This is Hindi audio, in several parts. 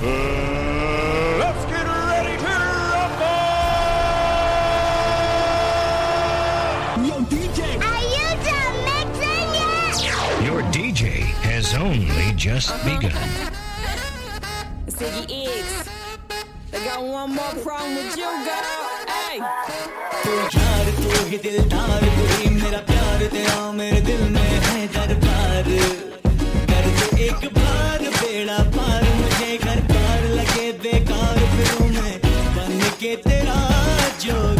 Let's get ready to DJ! Your DJ has only just begun. Ziggy They got one more problem with you, girl. Hey! तू चार तू ही दिलदार तू ही मेरा प्यार तेरा मेरे दिल में है दरबार कर दे एक बार बेड़ा पार मुझे घर के बेकार फिरूं मैं बन के तेरा जोग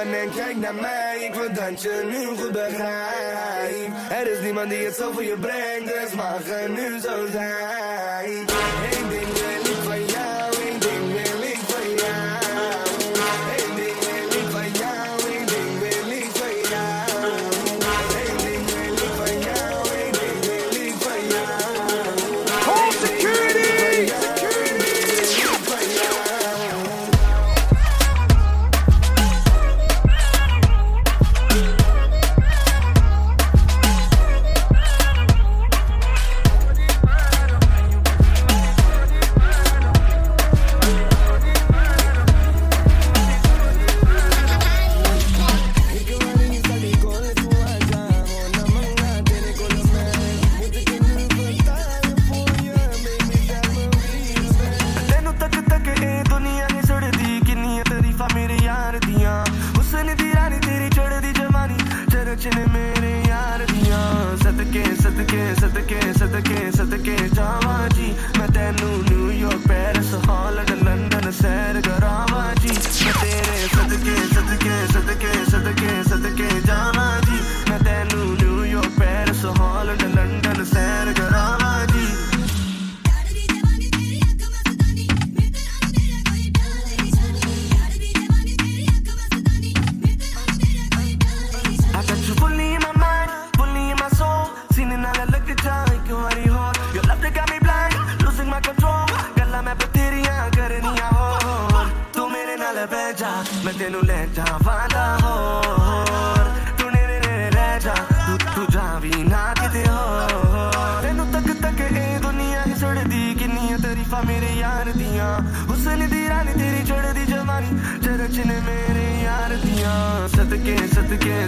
en kijk naar mij. Ik wil dat je nu goed begrijpt. Er is niemand die het zo voor je brengt Dus mag het nu zo zijn. सदके सदके सदके जावा जी मैं तेनू New York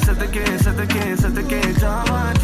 sadake sadake sadake jawani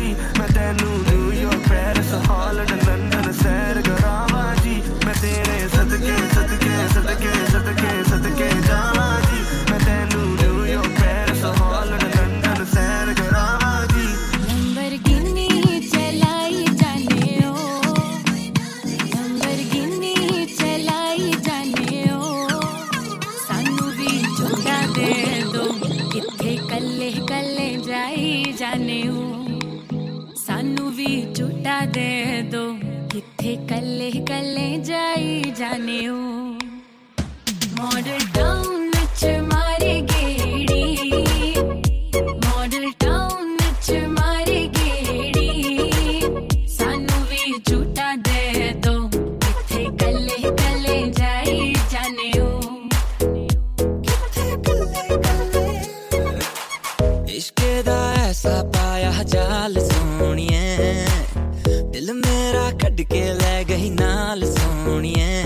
ਛੱਡ ਕੇ ਲੈ ਗਈ ਨਾਲ ਸੋਣੀਏ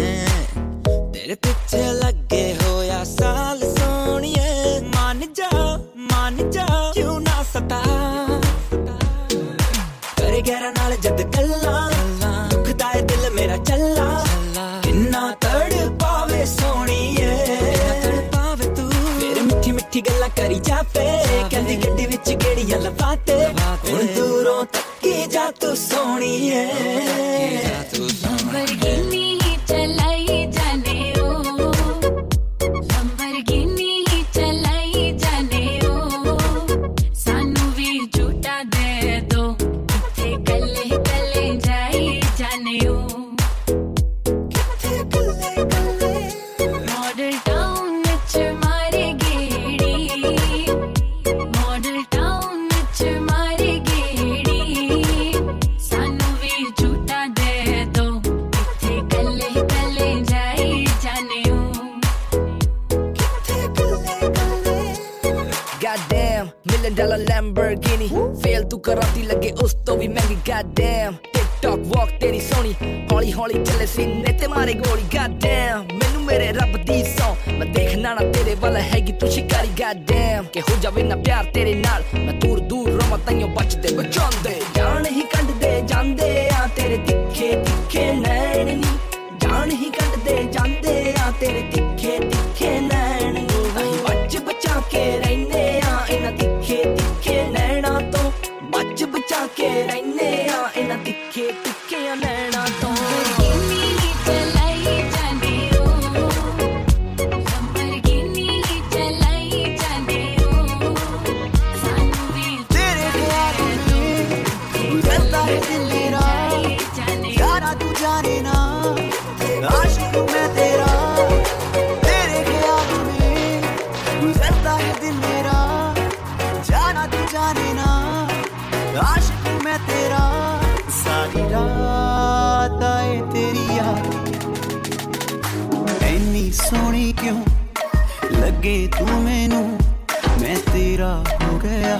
ਤੇਰੇ ਪਿੱਛੇ ਲੱਗੇ ਹੋਇਆ ਸਾਲ ਸੋਣੀਏ ਮੰਨ ਜਾ ਮੰਨ ਜਾ ਕਿਉਂ ਨਾ ਸਤਾ ਕਰ ਗੈਰਾ ਨਾਲ ਜਦ ਗੱਲਾਂ ਦੁਖਦਾ ਏ ਦਿਲ ਮੇਰਾ ਚੱਲਾ ਕਿੰਨਾ ਤੜ ਪਾਵੇ ਸੋਣੀਏ ਪਾਵੇ ਤੂੰ ਮੇਰੇ ਮਿੱਠੀ ਮਿੱਠੀ ਗੱਲਾਂ ਕਰੀ ਜਾਵੇ ਕਹਿੰਦੀ ਗੱਡੀ ਵਿੱਚ ਗੇੜੀਆਂ ਲਵਾਤੇ ਹੁਣ ਦੂਰੋਂ ਤੱਕੀ ਜਾ ਤੂੰ ਸੋਣੀਏ ਮਿਲੀਅਨ ਡਾਲਰ ਲੈਂਬਰਗਿਨੀ ਫੇਲ ਤੂੰ ਕਰਾਤੀ ਲੱਗੇ ਉਸ ਤੋਂ ਵੀ ਮਹਿੰਗੀ ਗॉड ਡੈਮ ਟਿਕਟੌਕ ਵਾਕ ਤੇਰੀ ਸੋਹਣੀ। ਹੌਲੀ ਹੌਲੀ ਚੱਲੇ ਸੀਨੇ ਤੇ ਮਾਰੇ ਗੋਲੀ ਗॉड ਡੈਮ ਮੈਨੂੰ ਮੇਰੇ ਰੱਬ ਦੀ ਸੌ। ਮੈਂ ਦੇਖਣਾ ਨਾ ਤੇਰੇ ਵੱਲ ਹੈਗੀ ਤੂੰ ਸ਼ਿਕਾਰੀ ਗॉड ਡੈਮ ਕਿ ਹੋ ਜਾਵੇ ਨਾ ਪਿਆਰ ਤੇਰੇ ਨਾਲ। ਮੈਂ ਦੂਰ ਦੂਰ ਰਵਾਂ ਤੈਨੂੰ ਬਚਦੇ ਬਚਾਉਂਦੇ। लगे तू मैनू? मैं तेरा हो गया।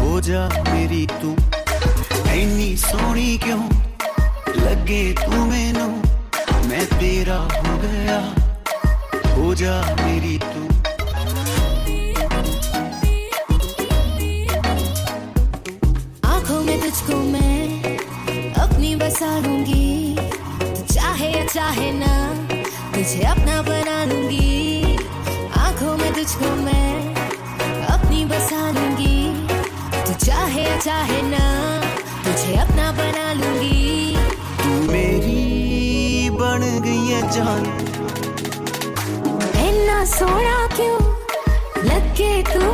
हो जा मेरी तू। इनी सोनी क्यों लगे तू मैं छोड़ा क्यों? लग तू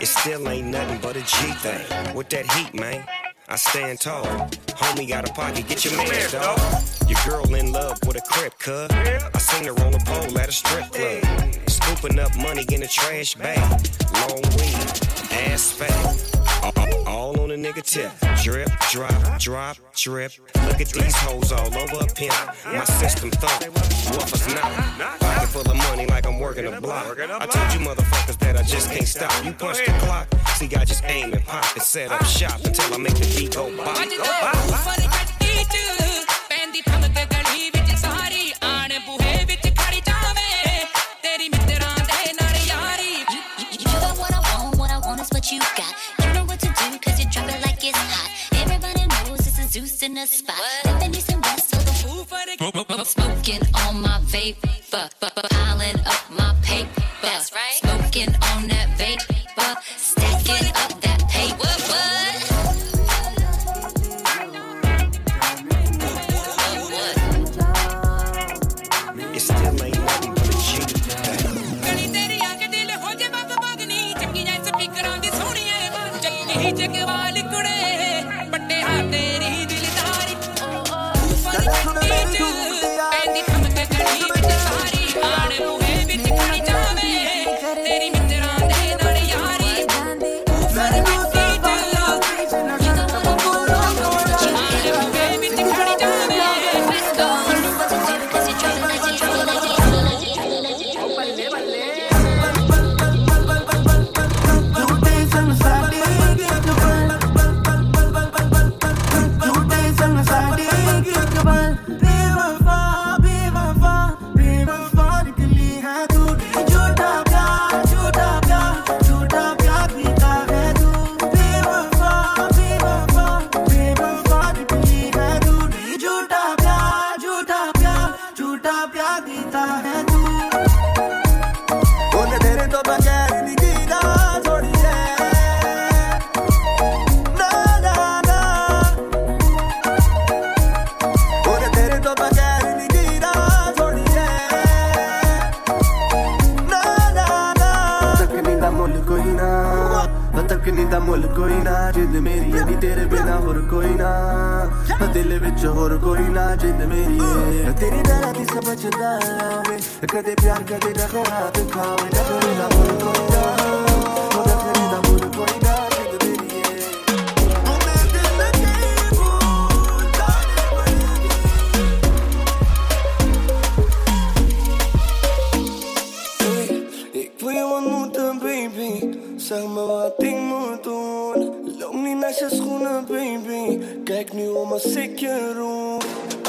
It still ain't nothing but a G thing. With that heat, man, I stand tall. Homie got a pocket, get your man, dog. Your girl in love with a crip, cuz. I seen her on a pole at a strip club. Scooping up money in a trash bag. Long weed, ass fat. All on a nigga tip. Drip, drop, drop, drip. Look at these hoes all over a pimp. My system thump. Woofers not. Pocket full of money like I'm working a block. I told you motherfuckers that I just can't stop. You punch the clock. See, I just aim and pop and set up shop until I make the beat go bop.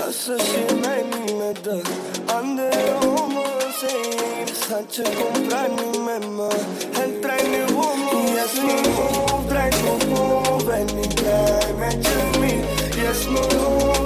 Asıl şey benim neden Andırılmasın Handje komt, mi mamá, entra. En mi nu om me. Yes, me move, draai nu Yes, mi move.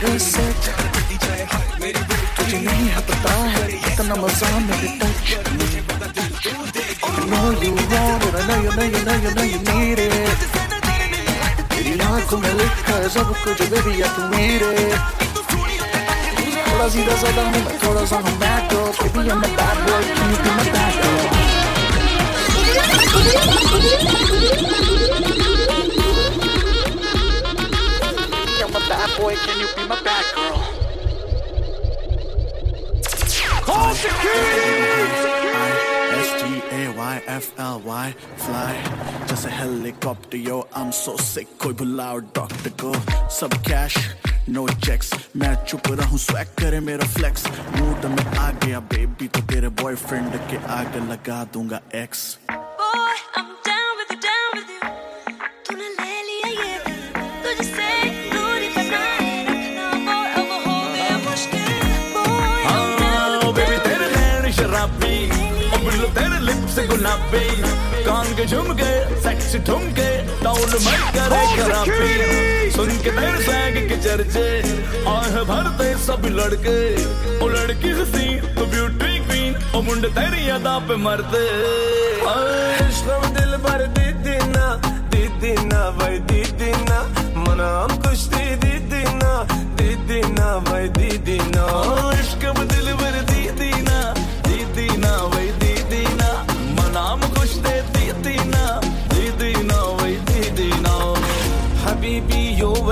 Baby मेरे सच तुझे नहीं है पता है इतना मज़ा मेरे touch know you want it, I know you know you know you know you need it तेरी आँखों में लिखा है सब कुछ बेबी या तू मेरे थोड़ा सीधा साधा हूँ मैं थोड़ा सा हूँ bad girl baby I'm a bad boy can you be my bad girl I'm boy, can you be my bad girl? Call security! S T A Y F L Y fly जैसे helicopter yo I'm so sick कोई बुलाओ डॉक्टर को सब कैश नो चेक्स मैं चुप रहूं स्वैग करे मेरा फ्लेक्स मूड में आ गया बेबी तो तेरे बॉयफ्रेंड के आगे लगा दूंगा एक्स Boy, I'm शराबी। ओ बिल्लो तेरे लिप्स गुलाबी। कान के झुमके सेक्सी ठुमके टाउन में करे खराबी सुन के तेरे सैग के चर्चे आह भरते सब लड़के। ओ लड़की हसी तो ब्यूटी क्वीन ओ मुंडे तेरी अदा पे मरते। Aşkım dil bar didina Didina vay didina Manam kuş didina Didina vay didina इश्क दिल भर दीदीना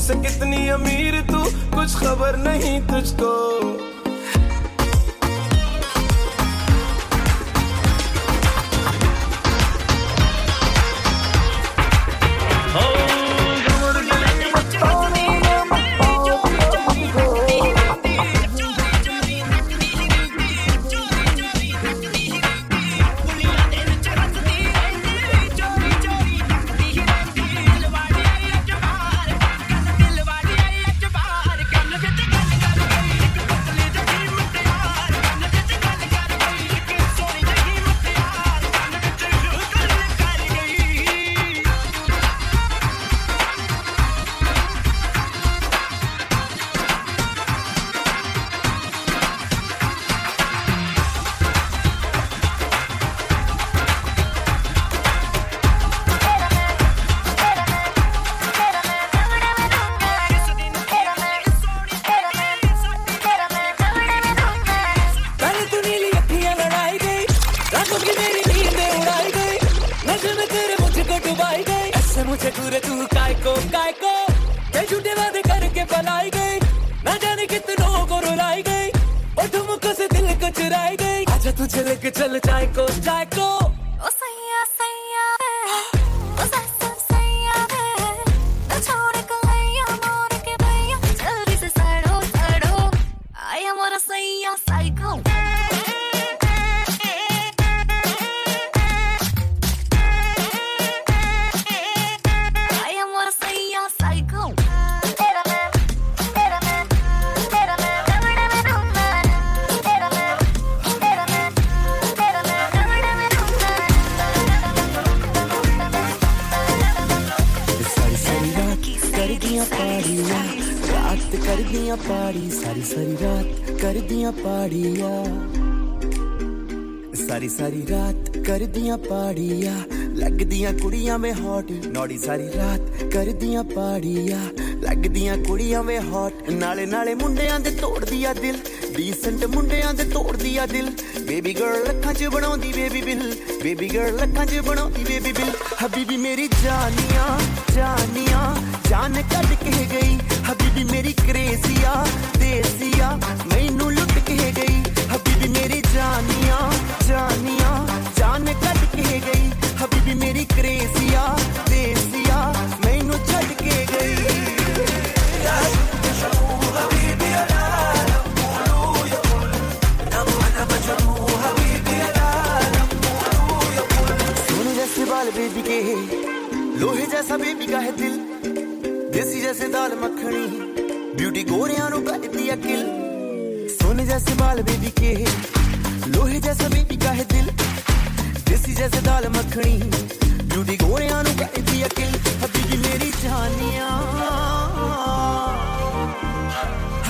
से कितनी अमीर तू? कुछ खबर नहीं तुझको। दिया पाड़िया रात कर दिया पाड़ी सारी सारी रात कर दिया पाड़िया सारी सारी रात कर दिया पाड़िया लगदियां कुड़ियां में हॉट नौड़ी सारी रात ਕਰ ਦੀਆਂ ਪਾੜੀਆਂ ਲੱਗਦੀਆਂ ਕੁੜੀਆਂ ਵੇ ਹੌਟ ਨਾਲੇ ਨਾਲੇ ਮੁੰਡਿਆਂ ਦੇ ਤੋੜਦੀ ਆ ਦਿਲ ਡੀਸੈਂਟ ਮੁੰਡਿਆਂ ਦੇ ਤੋੜਦੀ ਆ ਦਿਲ ਬੇਬੀ ਗਰਲ ਲੱਖਾਂ 'ਚ ਬਣਾਉਂਦੀ ਬੇਬੀ ਬਿਲ ਬੇਬੀ ਗਰਲ ਲੱਖਾਂ 'ਚ ਬਣਾਉਂਦੀ ਬੇਬੀ ਬਿਲ ਹਬੀਬੀ ਮੇਰੀ ਜਾਨੀਆਂ ਜਾਨੀਆਂ ਜਾਨ ਕੱਢ ਕੇ ਗਈ ਹਬੀਬੀ ਮੇਰੀ ਕ੍ਰੇਜ਼ੀਆ ਦੇਸੀਆ ਮੈਨੂੰ ਲੁੱਟ ਕੇ ਗਈ ਹਬੀਬੀ ਮੇਰੀ ਜਾਨੀਆਂ ਜਾਨੀਆਂ ਜਾਨ ਕੱਢ ਕੇ ਗਈ ਹਬੀਬੀ ਮੇਰੀ ਕ੍ਰੇਜ਼ੀਆ ਦੇਸੀਆ ਮੈਨੂੰ ਛੱਡ ਕੇ ਗਈ सोने जैसे बाल बेबी के लोहे जैसा बेबी का है दिल देसी जैसे दाल मखनी ब्यूटी गोरिया नु किल सोने जैसे बाल बेबी के लोहे जैसा बेबी का है दिल, देसी जैसे दाल मखनी ब्यूटी गोरिया नु बैठती है किल हबीबी मेरी जानिया,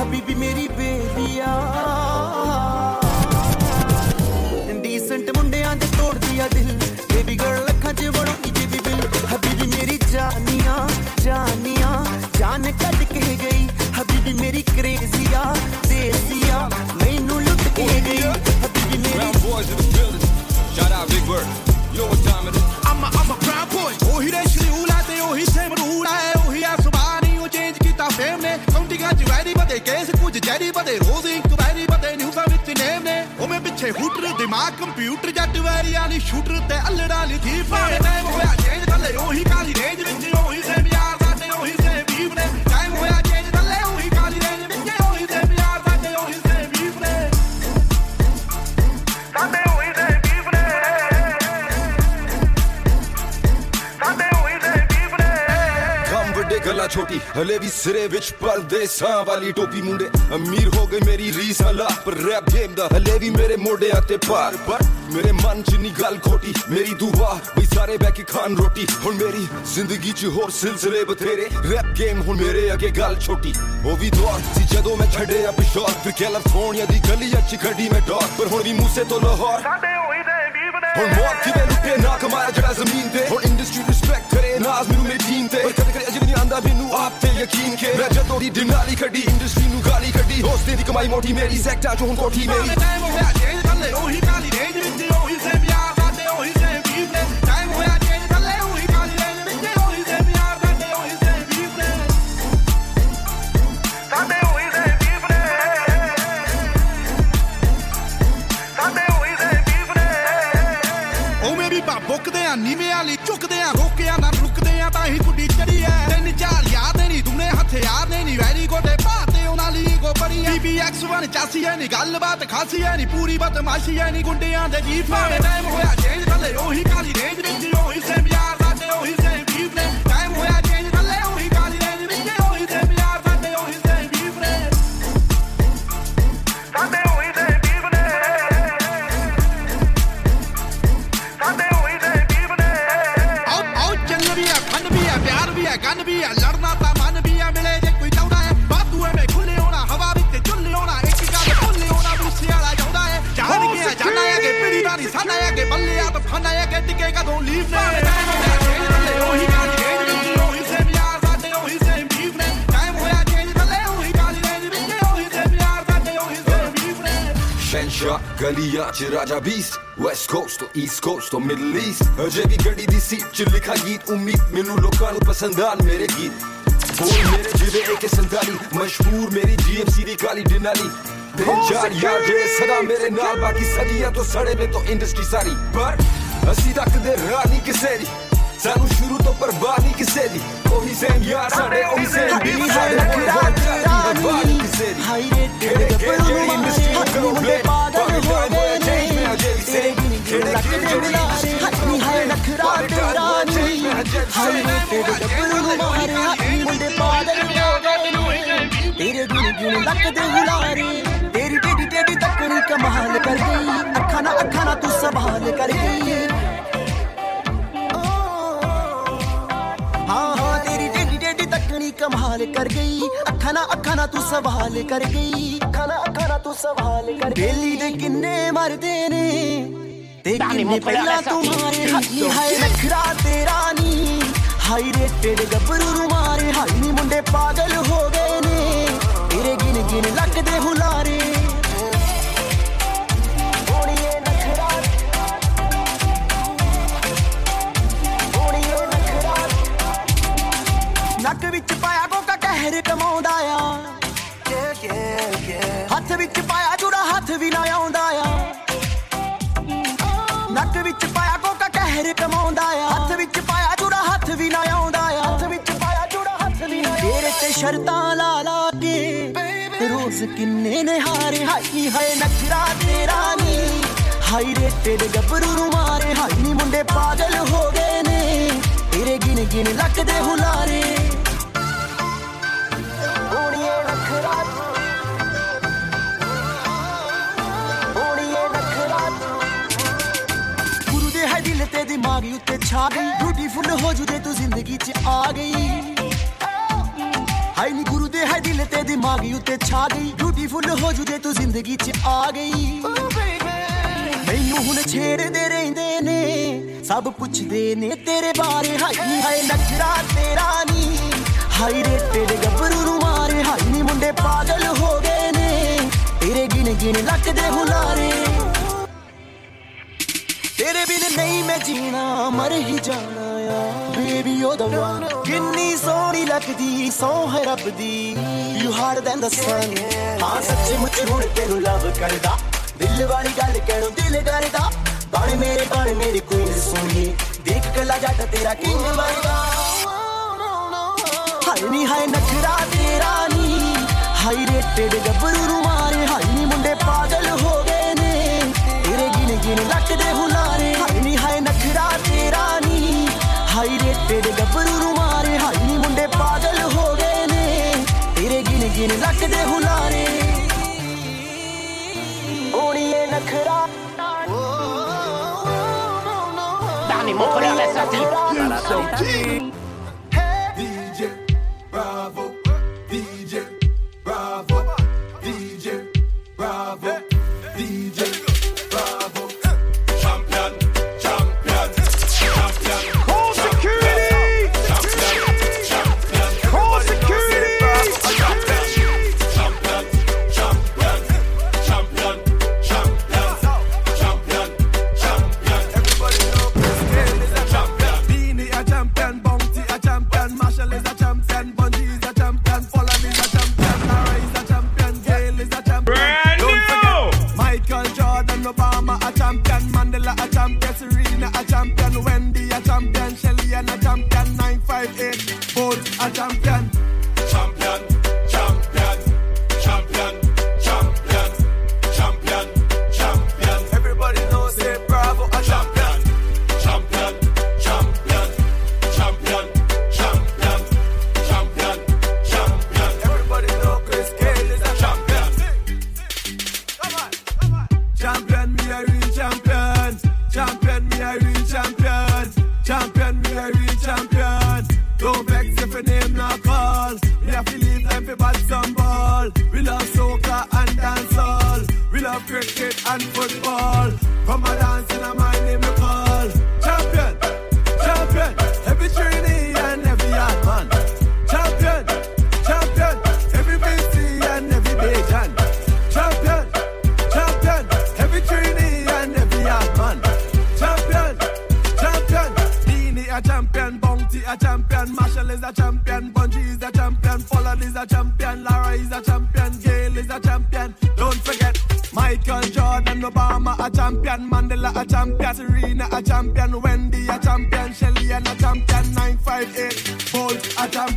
हबीबी मेरी बेबिया डीसेंट मुंडिया दे दिल बेबी गर्ल लखा च बड़ो बिल हबीबी मेरी जानिया जान ਜਾਨੀਆਂ ਜਾਨ ਕੱਢ ਕੇ ਗਈ ਹਬੀਬੀ ਮੇਰੀ ਕ੍ਰੇਜ਼ੀਆ ਦੇਸੀਆ ਮੈਨੂੰ ਲੁੱਟ ਕੇ ਗਈ ਹਬੀਬੀ ਮੇਰੀ Brown boys in the building. Shout out Big Bird. You know what time it is. I'm a, I'm a proud boy. ਉਹੀ ਦੇ ਸ਼ਡਿਊਲ ਆ ਤੇ ਉਹੀ ਸੇਮ ਰੂਲ ਆ ਉਹੀ ਆ ਸੁਭਾਅ ਨਹੀਂ ਉਹ ਚੇਂਜ ਕੀਤਾ ਫੇਮ ਨੇ ਕਾਉਂਟਿੰਗਾਂ ਚ ਵੈਰੀ ਬਦੇ ਕੇਸ ਕੁਝ ਜੈਰੀ ਬਦੇ ਰੋਜ਼ ਇਨਕੁਆਇਰੀ ਬਦੇ ਨਿਊਜ਼ਾਂ ਵਿੱਚ ਨੇਮ ਨੇ ਉਹ ਮੈਂ ਪਿੱਛੇ ਹੂਟਰ ਦਿਮਾਗ ਕੰਪਿਊਟਰ ਜੱਟ ਵੈਰੀਆਂ ਨਹੀਂ ਸ਼ੂਟਰ ਤੇ ਅਲੜਾ ਲਈ ਥੀਪ ਨੇ ਟਾਈਮ ਹੋਇਆ ਚੇਂਜ ਥੱਲੇ ਉਹੀ ਕਾਲੀ ਹਲੇ ਵੀ ਸਿਰੇ ਵਿੱਚ ਪਰਦੇਸਾਂ ਵਾਲੀ ਟੋਪੀ ਮੁੰਡੇ ਅਮੀਰ ਹੋ ਗਏ ਮੇਰੀ ਰੀਸਾਂ ਲਾ ਪਰ ਰੈਪ ਗੇਮ ਦਾ ਹਲੇ ਵੀ ਮੇਰੇ ਮੋਢਿਆਂ ਤੇ ਭਾਰ ਪਰ ਮੇਰੇ ਮਨ 'ਚ ਨਹੀਂ ਗੱਲ ਖੋਟੀ ਮੇਰੀ ਦੁਆ ਵੀ ਸਾਰੇ ਬੈ ਕੇ ਖਾਣ ਰੋਟੀ ਹੁਣ ਮੇਰੀ ਜ਼ਿੰਦਗੀ 'ਚ ਹੋਰ ਸਿਲਸਿਲੇ ਬਥੇਰੇ ਰੈਪ ਗੇਮ ਹੁਣ ਮੇਰੇ ਅੱਗੇ ਗੱਲ ਛੋਟੀ ਉਹ ਵੀ ਦੌਰ ਸੀ ਜਦੋਂ ਮੈਂ ਛੱਡਿਆ ਪਿਸ਼ੌਰ ਫਿਰ ਕੈਲੀਫੋਰਨੀਆ ਦੀ ਗਲੀਆਂ 'ਚ ਖੜੀ ਮੈਂ ਡੌਰ ਪਰ ਹੁਣ ਵੀ ਮੂਸੇ ਤੋਂ ਲਾਹੌਰ ਸਾਡੇ ਉਹੀ ਦੇ ਵੀਵ ਨੇ ਹੁਣ ਮੌਤ ਕਿਵੇਂ ਲੁੱਟੇ ਨਾ ਕਮਾਇਆ ਜਿਹੜਾ ਜ਼ਮੀਨ ਤੇ ਹੁਣ ਇੰਡਸਟਰੀ ਰਿਸਪੈਕਟ नाज मेनू मेरी टीम ते पर कदे कदे अजे नहीं आंदा मेनू आप ते यकीन के। मैं जदों दी दिन नाली खड़ी इंडस्ट्री नू गाली खड़ी। होस्ते दी कमाई मोटी मेरी सेक्टर जो हुन कोठी मेरी। टाइम होया जे कल्ले ओही गाली रेंज विच ओही से प्यार दादे ओही से बीफ ने। टाइम होया जे कल्ले ओही गाली रेंज विच ओही से प्यार दादे ओही से बीफ ने। दादे ओही से बीफ ने। दादे ओही से बीफ ने। ओ मेरी बाबुक दे आ नीवे वाली चुक दे आ आ ਬੀਬੀਐਕਸ ਵਨ ਚਾਸੀ ਐ ਨਹੀਂ ਗੱਲਬਾਤ ਖਾਸੀ ਐ ਨਹੀਂ ਪੂਰੀ ਬਦਮਾਸ਼ੀ ਐ ਨਹੀਂ ਗੁੰਡਿਆਂ ਦੇ ਜੀਫ ਨੇ ਟਾਈਮ ਹੋਇਆ ਚੇਂਜ ਥੱਲੇ ਉਹੀ ਕਾਲੀ ਰੇਂਜ ਵਿੱਚ ਉਹੀ ਸੇਮ ਯਾਰ ਸਾਡੇ ਉਹੀ ਸੇਮ ਵੀਵ ਨੇ ਟਾਈਮ ਹੋਇਆ गलिया च राजा बीस वेस्ट कोस्ट तो ईस्ट कोस्ट तो मिडल ईस्ट अजय भी घड़ी दी सीट च लिखा गीत उम्मीद मेनू लोकां नु पसंद आन मेरे गीत। बोल मेरे जिदे एक संताली मशहूर मेरी जीएमसी दी काली डिनाली। तीन चार यार जे सदा मेरे नाल बाकी सदियाँ तो सड़े में तो इंडस्ट्री सारी। पर ਨੂੰ ਪਸੰਦ ਆਣ ਮੇਰੇ ਗੀਤ ਬੋਲ ਮੇਰੇ ਜਿਹਦੇ ਇੱਕ ਸੰਤਾਲੀ ਮਸ਼ਹੂਰ ਮੇਰੀ ਜੀਐਮਸੀ ਦੀ ਕਾਲੀ ਡਿਨਾਲੀ ਤਿੰਨ ਚਾਰ ਯਾਰ ਜਿਹੜੇ ਸਦਾ ਮੇਰੇ ਨਾਲ ਬਾਕੀ ਸਦੀਆਂ ਤੋਂ ਸੜੇ ਨੇ ਤੋਂ ਇੰਡਸਟਰੀ ਸਾਰੀ ਪਰ ਅਸੀਂ ਰੱਖਦੇ ਰਾਹ ਨਹੀਂ ਕਿਸੇ ਦੀ ਸਾਨੂੰ ਸ਼ੁਰੂ ਤੋਂ ਪਰਵਾਹ ਨਹੀਂ ਕਿਸੇ ਦੀ ਉਹੀ ਸੇਮ ਯਾਰ ਸਾਡੇ ਉਹੀ ਸੇਮ ਵੀ ਸਾਡੇ ਕੋਈ ਪਰਵਾਹ ਨਹੀਂ ਕਿਸੇ ਦੀ ਹਾਈ ਰੇ ਕਿਹੜੇ ਕਿਹੜੇ ਜਿਹੜੀ ਇੰਡਸਟਰੀ ਨੂੰ ਕਰੋ ਬਲੇ ਪਾਗਲ ਹੋ ਗਏ ਚੇਂਜ ਮੈਂ ਅਜੇ ਵੀ ਤੇਰੇ ਸੇਮ ਗਿਣ ਗਿਣ ਲੱਕ ਦੇ ਬੁਲਾਰੇ ਹੱਥੀ ਹਾਏ ਨਖਰਾ ਤੇਰਾ ਨੀ ਹਾਏ ਰੇ ਤੇਰੇ ਗੱਭਰੂ ਨੂੰ ਮਾਰੇ ਹੱਥੀ ਮੁੰਡੇ ਪਾਗਲ ਹੋ ਗਏ ਨੇ ਤੇਰੇ ਗਿਣ ਗਿਣ ਲੱਕ ਦੇ तेरी टेडी टेडी तकनी कमाल कर गई अखाना अखाना तू संभाल कर गई हाँ हाँ तेरी तकनी कमाल कर गई अखाना अखाना तू संभाल कर गई अखाना अखाना तू संभाल कर डेली दे किन्ने मरदे ने। ते किन्ने पहला तुम्हारे हाय नखरा तेरा नी। हाय रे तेरे गबरू मारे। हाय नी मुंडे पागल हो गए ने। तेरे गिन गिन लगते हुन ਸ਼ਰਤਾਂ ਲਾ ਲਾ ਕੇ। ਰੋਜ਼ ਕਿੰਨੇ ਨੇ ਹਾਰੇ, ਹਾਈ ਹਾਏ ਨਖਰਾ ਤੇਰਾ ਨੀ। ਹਾਈ ਰੇ ਤੇਰੇ ਗੱਭਰੂ ਨੂੰ ਮਾਰੇ, ਹਾਈ ਨੀ ਮੁੰਡੇ ਪਾਗਲ ਹੋ ਗਏ ਨੇ। ਤੇਰੇ ਗਿਣ ਗਿਣ ਲੱਗਦੇ ਹੁਲਾਰੇ। ਓੜੀਏ ਨਖਰਾ ਓੜੀਏ ਨਖਰਾ। ਗੁਰੂ ਦੇ ਹੈ ਦਿਲ ਤੇ ਦਿਮਾਗ ਉੱਤੇ ਛਾ ਗਈ। ਬਿਊਟੀਫੁਲ ਹੋ ਜੂ ਜੇ ਤੂੰ ਜ਼ਿੰਦਗੀ 'ਚ ਆ ਗਈ। ਹਾਈ ਨੀ ਗੁਰੂ ਦੇ ਹੈ ਦਿਲ ਤੇ ਦਿਮਾਗ ਉੱਤੇ ਛਾ ਗਈ। ਬਿਊਟੀਫੁਲ ਹੋ ਜੂ ਜੇ ਤੂੰ ਜ਼ਿੰਦਗੀ 'ਚ ਆ ਗਈ। ਮੈਨੂੰ ਹੁਣ ਛੇੜਦੇ ਰਹਿੰਦੇ ਨੇ, ਸਭ ਪੁੱਛਦੇ ਨੇ ਤੇਰੇ ਬਾਰੇ। ਹਾਈ ਹਾਏ ਨਖਰਾ ਤੇਰਾ ਨੀ ਹਾਈ ਰੇ ਤੇਰੇ ਗੱਭਰੂ ਨੂੰ ਮਾਰੇ। ਹਾਈ ਨੀ, ਮੁੰਡੇ ਪਾਗਲ ਹੋ ਗਏ ਨੇ, ਤੇਰੇ ਗਿਣ ਗਿਣ ਲੱਗਦੇ ਹੁਲਾਰੇ। ਤੇਰੇ ਬਿਨ ਨਹੀਂ ਮੈਂ ਜੀਣਾ, ਮਰ ਹੀ ਜਾਣਾ। ਆ ਬੇਬੀ ਉਹ ਦਵਾ ਕਿੰਨੀ ਸੋਹਣੀ ਲੱਗਦੀ, ਸੋ ਹੈ ਰੱਬ ਦੀ। You hard than the sun ਹਾਂ, ਸੱਚੇ ਮੁੱਚ ਹੁਣ ਤੈਨੂੰ ਲਵ ਕਰਦਾ। ਦਿਲ ਵਾਲੀ ਗੱਲ ਕਹਿਣੋਂ ਦਿਲ ਡਰਦਾ ਬਣ ਮੇਰੇ, ਬਣ ਮੇਰੀ ਕੁਈਨ ਸੋਹਣੀ। ਦੇਖ ਕੱਲਾ ਜੱਟ ਤੇਰਾ ਕਿੰਗ ਬਣਦਾ। ਹਾਏ ਨੀ, ਹਾਏ ਨਖਰਾ ਤੇਰਾ ਨੀ। ਹਾਈ ਰੇ ਗੱਭਰੂ ਨੂੰ ਮਾਰੇ ਹਾਈ ਨੀ ਮੁੰਡੇ ਪਾਗਲ ਹੋ ਗਏ ਨੇ। ਤੇਰੇ ਗਿਣ ਗਿਣ ਲੱਟਦੇ ਹੁਲਾਰੇ ਹਾਈ ਰੇ ਤੇਰੇ ਗੱਭਰੂ ਨੂੰ ਮਾਰੇ। ਹਾਈ ਨੀ ਮੁੰਡੇ ਪਾਗਲ ਹੋ ਗਏ ਨੇ। ਤੇਰੇ ਗਿਣ ਗਿਣ ਲੱਗਦੇ ਹੁਲਾਰੇ। ਓੜੀਏ ਨਖਰਾ। Danny Montreal SRT. DJ Adam